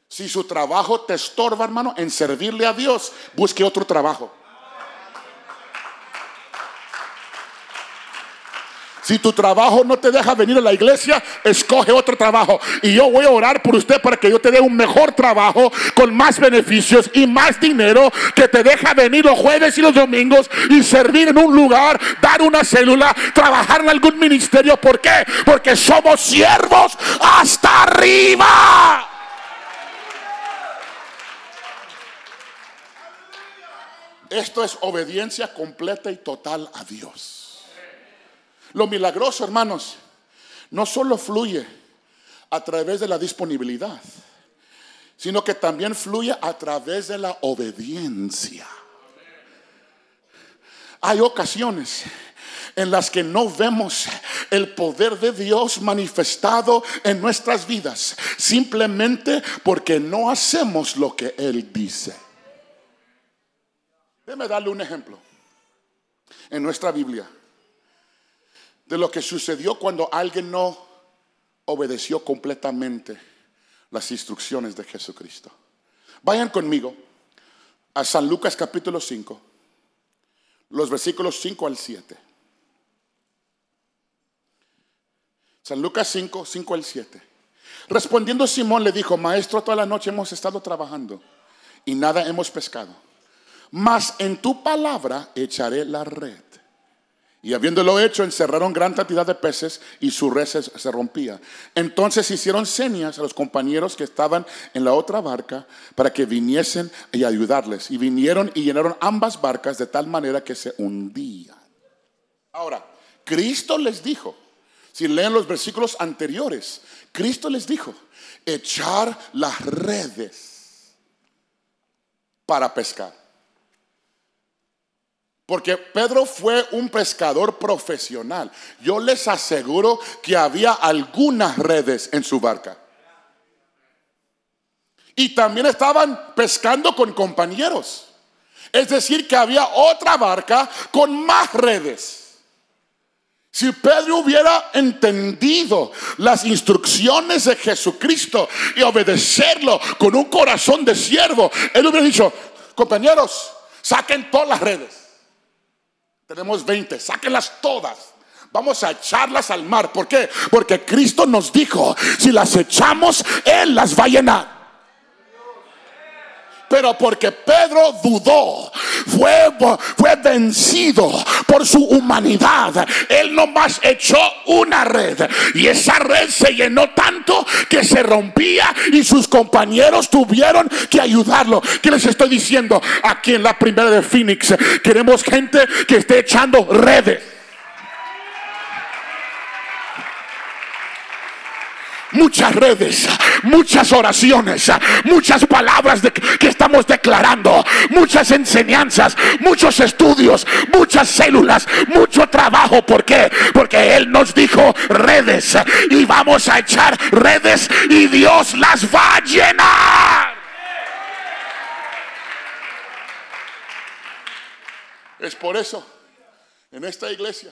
Si su trabajo te estorba, hermano, en servirle a Dios, busque otro trabajo. Si tu trabajo no te deja venir a la iglesia, escoge otro trabajo. Y yo voy a orar por usted para que yo te dé un mejor trabajo con más beneficios y más dinero que te deja venir los jueves y los domingos y servir en un lugar, dar una célula, trabajar en algún ministerio. ¿Por qué? Porque somos siervos hasta arriba. Esto es obediencia completa y total a Dios. Lo milagroso, hermanos, no solo fluye a través de la disponibilidad, sino que también fluye a través de la obediencia. Hay ocasiones en las que no vemos el poder de Dios manifestado en nuestras vidas, simplemente porque no hacemos lo que Él dice. Déjeme darle un ejemplo en nuestra Biblia de lo que sucedió cuando alguien no obedeció completamente las instrucciones de Jesucristo. Vayan conmigo a San Lucas capítulo 5, los versículos 5 al 7. San Lucas 5, 5 al 7. Respondiendo Simón le dijo, Maestro, toda la noche hemos estado trabajando y nada hemos pescado mas en tu palabra echaré la red. Y habiéndolo hecho, encerraron gran cantidad de peces y su red se, rompía. Entonces hicieron señas a los compañeros que estaban en la otra barca para que viniesen y ayudarles. Y vinieron y llenaron ambas barcas de tal manera que se hundían. Ahora, Cristo les dijo, si leen los versículos anteriores, Cristo les dijo, echar las redes para pescar. Porque Pedro fue un pescador profesional. Yo les aseguro que había algunas redes en su barca. Y también estaban pescando con compañeros. Es decir, que había otra barca con más redes. Si Pedro hubiera entendido las instrucciones de Jesucristo y obedecerlo con un corazón de siervo, él hubiera dicho, compañeros, saquen todas las redes. Tenemos 20, sáquenlas todas. Vamos a echarlas al mar. ¿Por qué? Porque Cristo nos dijo, si las echamos, Él las va a llenar. Pero porque Pedro dudó, fue, vencido por su humanidad. Él nomás echó una red y esa red se llenó tanto que se rompía y sus compañeros tuvieron que ayudarlo. ¿Qué les estoy diciendo? Aquí en la primera de Phoenix queremos gente que esté echando redes. Muchas redes, muchas oraciones, muchas palabras que estamos declarando, muchas enseñanzas, muchos estudios, muchas células, mucho trabajo. ¿Por qué? Porque Él nos dijo redes y vamos a echar redes y Dios las va a llenar. Es por eso, en esta iglesia,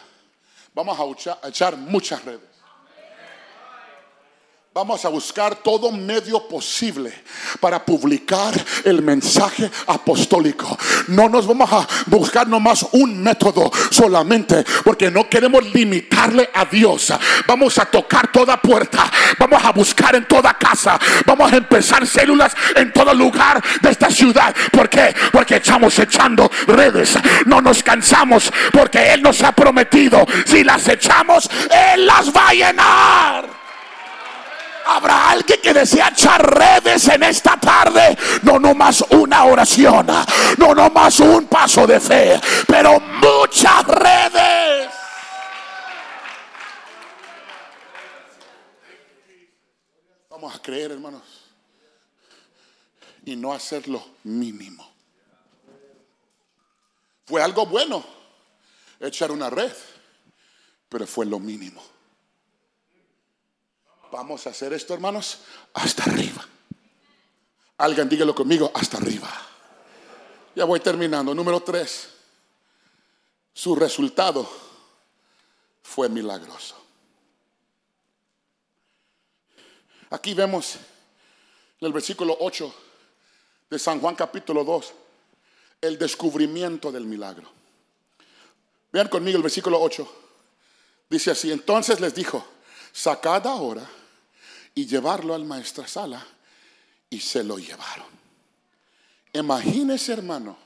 vamos a echar muchas redes Vamos a buscar todo medio posible para publicar el mensaje apostólico. No nos vamos a buscar nomás un método solamente porque no queremos limitarle a Dios. Vamos a tocar toda puerta. Vamos a buscar en toda casa. Vamos a empezar células en todo lugar de esta ciudad. ¿Por qué? Porque estamos echando redes. No nos cansamos porque Él nos ha prometido. Si las echamos, Él las va a llenar. Habrá alguien que desea echar redes en esta tarde. No nomás una oración. No nomás un paso de fe. Pero muchas redes. Vamos a creer, hermanos. Y no hacer lo mínimo. Fue algo bueno echar una red. Pero fue lo mínimo. Vamos a hacer esto, hermanos, hasta arriba. Alguien dígalo conmigo, hasta arriba. Ya voy terminando. Número tres. Su resultado fue milagroso. Aquí vemos en el versículo 8 de San Juan capítulo 2 el descubrimiento del milagro. Vean conmigo el versículo 8. Dice así, entonces les dijo, sacad ahora y llevarlo al sala y se lo llevaron. Imagínese, hermano,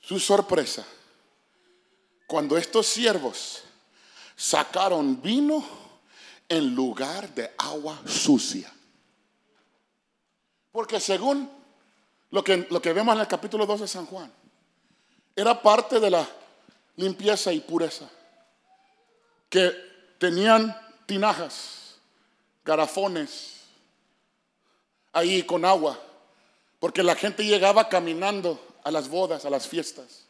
su sorpresa cuando estos siervos sacaron vino en lugar de agua sucia. Porque según lo que, lo que vemos en el capítulo 2 de San Juan, era parte de la limpieza y pureza. Que tenían tinajas garafones ahí con agua, porque la gente llegaba caminando a las bodas, a las fiestas,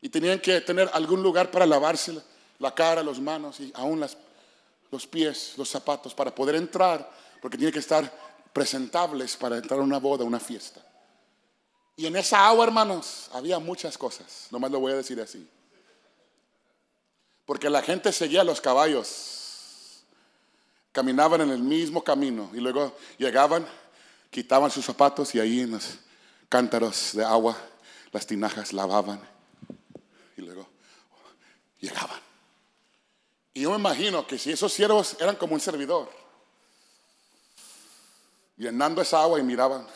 y tenían que tener algún lugar para lavarse la cara, las manos y aún las, los pies, los zapatos, para poder entrar, porque tienen que estar presentables para entrar a una boda, una fiesta. Y en esa agua, hermanos, había muchas cosas, nomás lo voy a decir así. Porque la gente seguía los caballos caminaban en el mismo camino y luego llegaban, quitaban sus zapatos y ahí en los cántaros de agua, las tinajas lavaban y luego llegaban. Y yo me imagino que si esos siervos eran como un servidor, llenando esa agua y miraban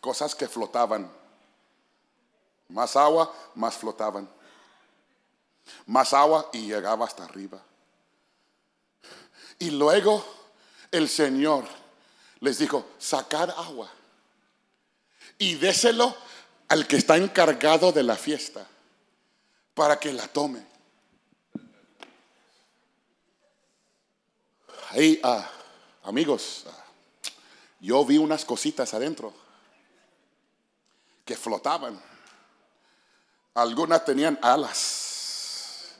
cosas que flotaban, más agua, más flotaban, más agua y llegaba hasta arriba. Y luego el Señor les dijo, sacar agua y déselo al que está encargado de la fiesta para que la tome. Ahí, ah, amigos, ah, yo vi unas cositas adentro que flotaban. Algunas tenían alas.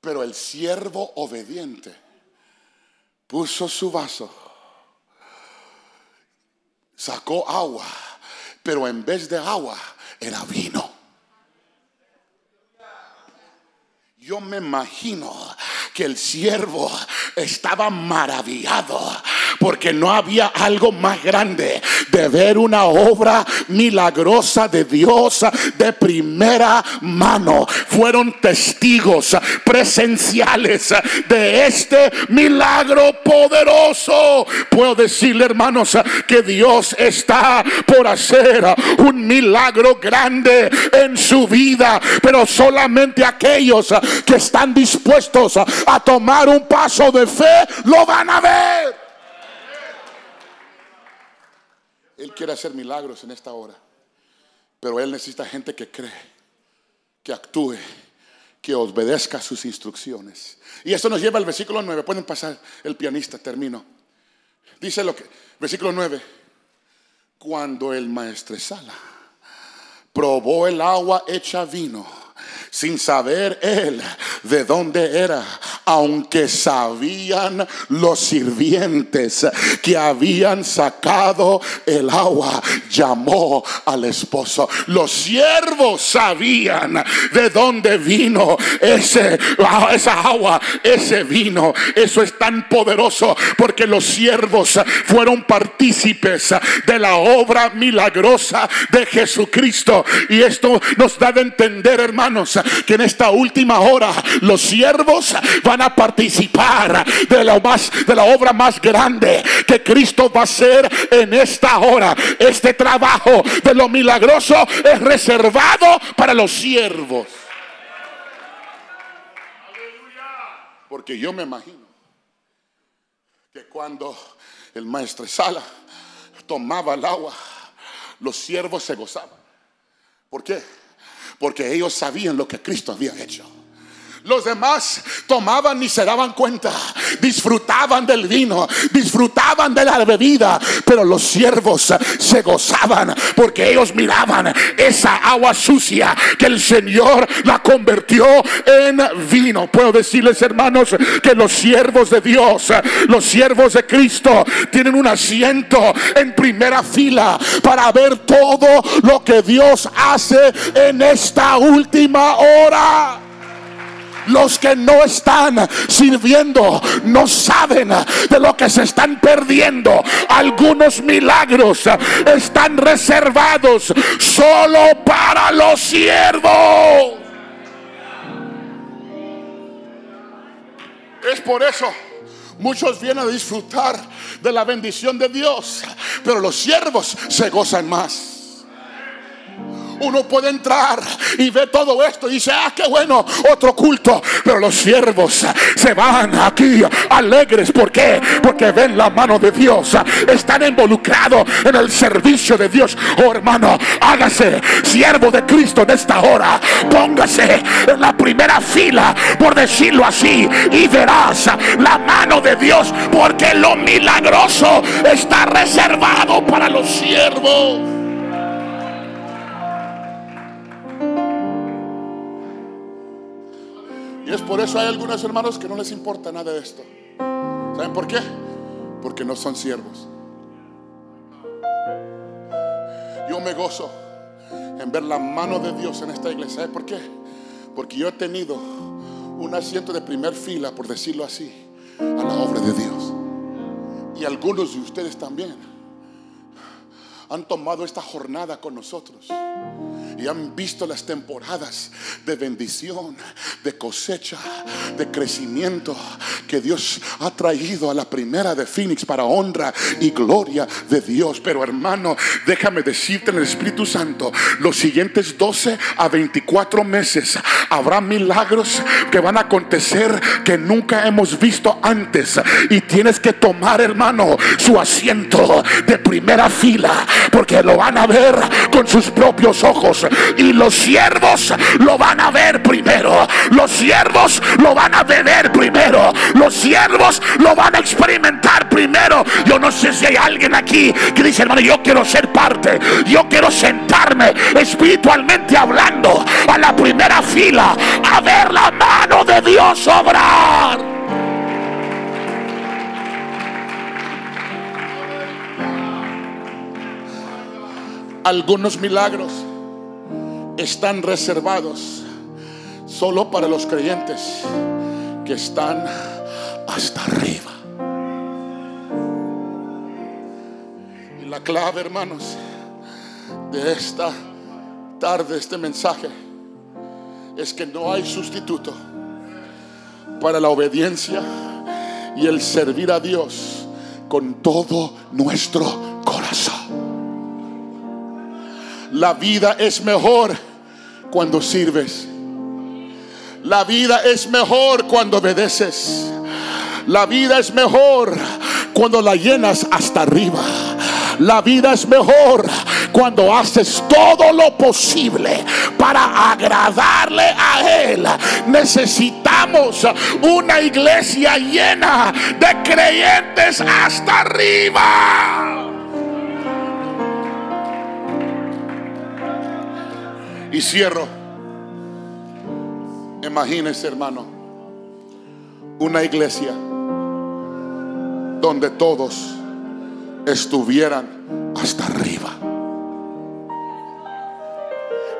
Pero el siervo obediente puso su vaso, sacó agua, pero en vez de agua era vino. Yo me imagino que el siervo estaba maravillado porque no había algo más grande de ver una obra milagrosa de Dios de primera mano. Fueron testigos presenciales de este milagro poderoso. Puedo decirle, hermanos, que Dios está por hacer un milagro grande en su vida, pero solamente aquellos que están dispuestos a tomar un paso de fe lo van a ver. Él quiere hacer milagros en esta hora. Pero Él necesita gente que cree, que actúe, que obedezca sus instrucciones. Y eso nos lleva al versículo 9. Pueden pasar el pianista, termino. Dice lo que, versículo 9. Cuando el maestresala probó el agua hecha vino, sin saber él de dónde era, aunque sabían los sirvientes que habían sacado el agua, llamó al esposo. Los siervos sabían de dónde vino ese, esa agua, ese vino. Eso es tan poderoso porque los siervos fueron partícipes de la obra milagrosa de Jesucristo. Y esto nos da de entender, hermanos, que en esta última hora los siervos van a participar de la, obra más grande que Cristo va a hacer en esta hora. Este trabajo de lo milagroso es reservado para los siervos. Porque yo me imagino que cuando el maestro Sala tomaba el agua, los siervos se gozaban. ¿Por qué? Porque ellos sabían lo que Cristo había hecho. Los demás tomaban y se daban cuenta, disfrutaban del vino, disfrutaban de la bebida, pero los siervos se gozaban porque ellos miraban esa agua sucia que el Señor la convirtió en vino. Puedo decirles, hermanos, que los siervos de Dios, los siervos de Cristo, tienen un asiento en primera fila para ver todo lo que Dios hace en esta última hora. Los que no están sirviendo no saben de lo que se están perdiendo. Algunos milagros están reservados solo para los siervos. Es por eso muchos vienen a disfrutar de la bendición de Dios, pero los siervos se gozan más. Uno puede entrar y ve todo esto y dice, ah, qué bueno, otro culto. Pero los siervos se van aquí alegres. ¿Por qué? Porque ven la mano de Dios. Están involucrados en el servicio de Dios. Oh hermano, hágase siervo de Cristo en esta hora. Póngase en la primera fila, por decirlo así, y verás la mano de Dios. Porque lo milagroso está reservado para los siervos. Por eso hay algunos hermanos que no les importa nada de esto. ¿Saben por qué? Porque no son siervos. Yo me gozo en ver la mano de Dios en esta iglesia. ¿Saben por qué? Porque yo he tenido un asiento de primer fila, por decirlo así, a la obra de Dios. Y algunos de ustedes también han tomado esta jornada con nosotros y han visto las temporadas de bendición, de cosecha, de crecimiento que Dios ha traído a la primera de Phoenix para honra y gloria de Dios. Pero hermano, déjame decirte en el Espíritu Santo, los siguientes 12 a 24 meses habrá milagros que van a acontecer que nunca hemos visto antes. Y tienes que tomar, hermano, su asiento de primera fila, porque lo van a ver con sus propios ojos y los siervos lo van a ver primero. Los siervos lo van a beber primero. Los siervos lo van a experimentar primero. Yo no sé si hay alguien aquí que dice, hermano, yo quiero ser parte. Yo quiero sentarme espiritualmente hablando a la primera fila a ver la mano de Dios obrar. Algunos milagros están reservados solo para los creyentes que están hasta arriba. Y la clave, hermanos, de esta tarde, este mensaje, es que no hay sustituto para la obediencia y el servir a Dios con todo nuestro corazón. La vida es mejor cuando sirves. La vida es mejor cuando obedeces. La vida es mejor cuando la llenas hasta arriba. La vida es mejor cuando haces todo lo posible para agradarle a Él. Necesitamos una iglesia llena de creyentes hasta arriba. Y cierro. Imagínese, hermano, una iglesia donde todos estuvieran hasta arriba.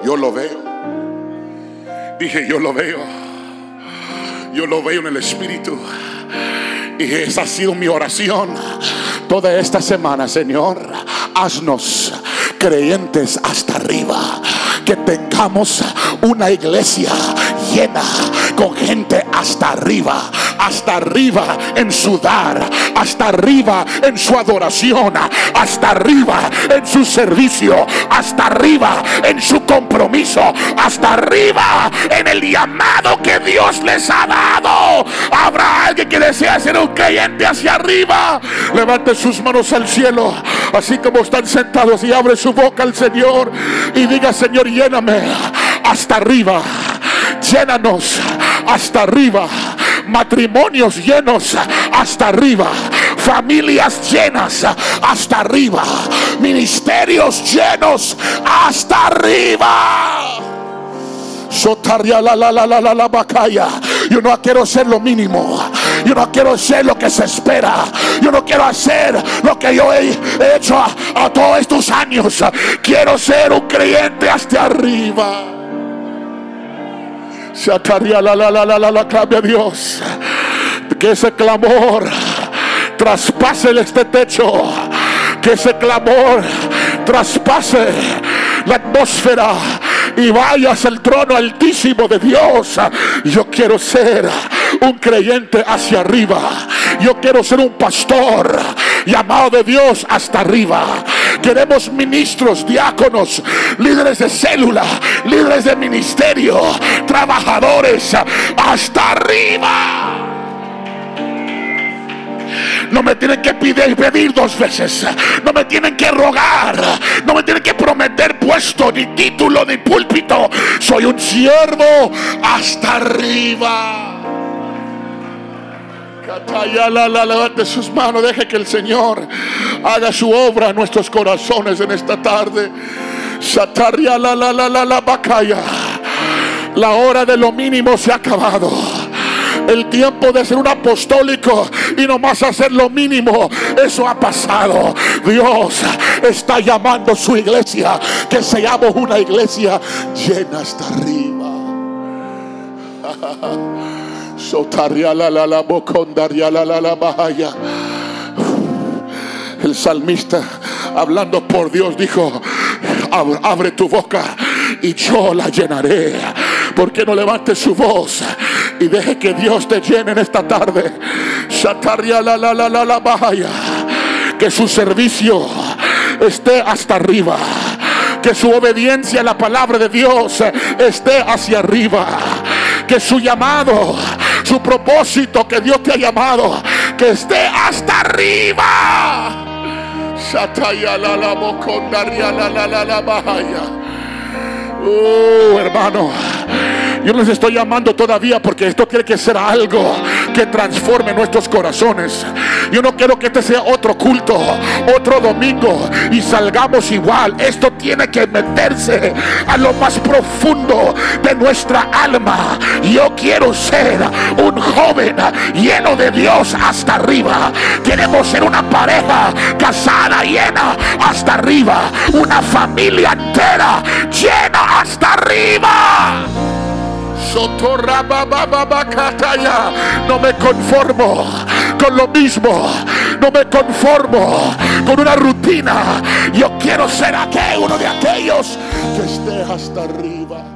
Yo lo veo. Dije, yo lo veo. Yo lo veo en el Espíritu. Y esa ha sido mi oración toda esta semana, Señor. Haznos creyentes hasta arriba. Que tengamos una iglesia llena con gente hasta arriba, hasta arriba en su dar, hasta arriba en su adoración, hasta arriba en su servicio, hasta arriba en su compromiso, hasta arriba en el llamado que Dios les ha dado. Habrá alguien que desea ser un creyente hacia arriba. Levante sus manos al cielo, así como están sentados y abre su boca al Señor y diga, Señor, lléname hasta arriba. Llénanos hasta arriba. Matrimonios llenos hasta arriba. Familias llenas hasta arriba. Ministerios llenos hasta arriba. Sotaria la la la la la la. Yo no quiero ser lo mínimo. Yo no quiero ser lo que se espera. Yo no quiero hacer lo que yo he hecho a, a todos estos años. Quiero ser un creyente hasta arriba. Se ataría la la la la la la clave a Dios. Que ese clamor traspase este techo. Que ese clamor traspase la atmósfera y vayas al trono altísimo de Dios. Yo quiero ser un creyente hacia arriba. Yo quiero ser un pastor llamado de Dios hasta arriba. Queremos ministros, diáconos, líderes de célula, líderes de ministerio, trabajadores hasta arriba. No me tienen que pedir, pedir dos veces. No me tienen que rogar. No me tienen que prometer puesto, ni título, ni púlpito. Soy un siervo hasta arriba. Levante sus manos, deje que el Señor haga su obra en nuestros corazones en esta tarde. La hora de lo mínimo se ha acabado. El tiempo de ser un apostólico y nomás hacer lo mínimo, eso ha pasado. Dios está llamando a su iglesia, que seamos una iglesia llena hasta arriba. El salmista, hablando por Dios, dijo: Abre tu boca y yo la llenaré. ¿Por qué no levante su voz y deje que Dios te llene en esta tarde? La la la la la. Que su servicio esté hasta arriba que su obediencia a la palabra de Dios esté hacia arriba. Que su llamado, su propósito que Dios te ha llamado, que esté hasta arriba. Oh, hermano. Yo les estoy llamando todavía porque esto tiene que ser algo que transforme nuestros corazones. Yo no quiero que este sea otro culto, otro domingo y salgamos igual. Esto tiene que meterse a lo más profundo de nuestra alma. Yo quiero ser un joven lleno de Dios hasta arriba. Queremos ser una pareja casada llena hasta arriba. Una familia entera llena hasta arriba. No me conformo con lo mismo. No me conformo con una rutina. Yo quiero ser aquel, uno de aquellos que esté hasta arriba.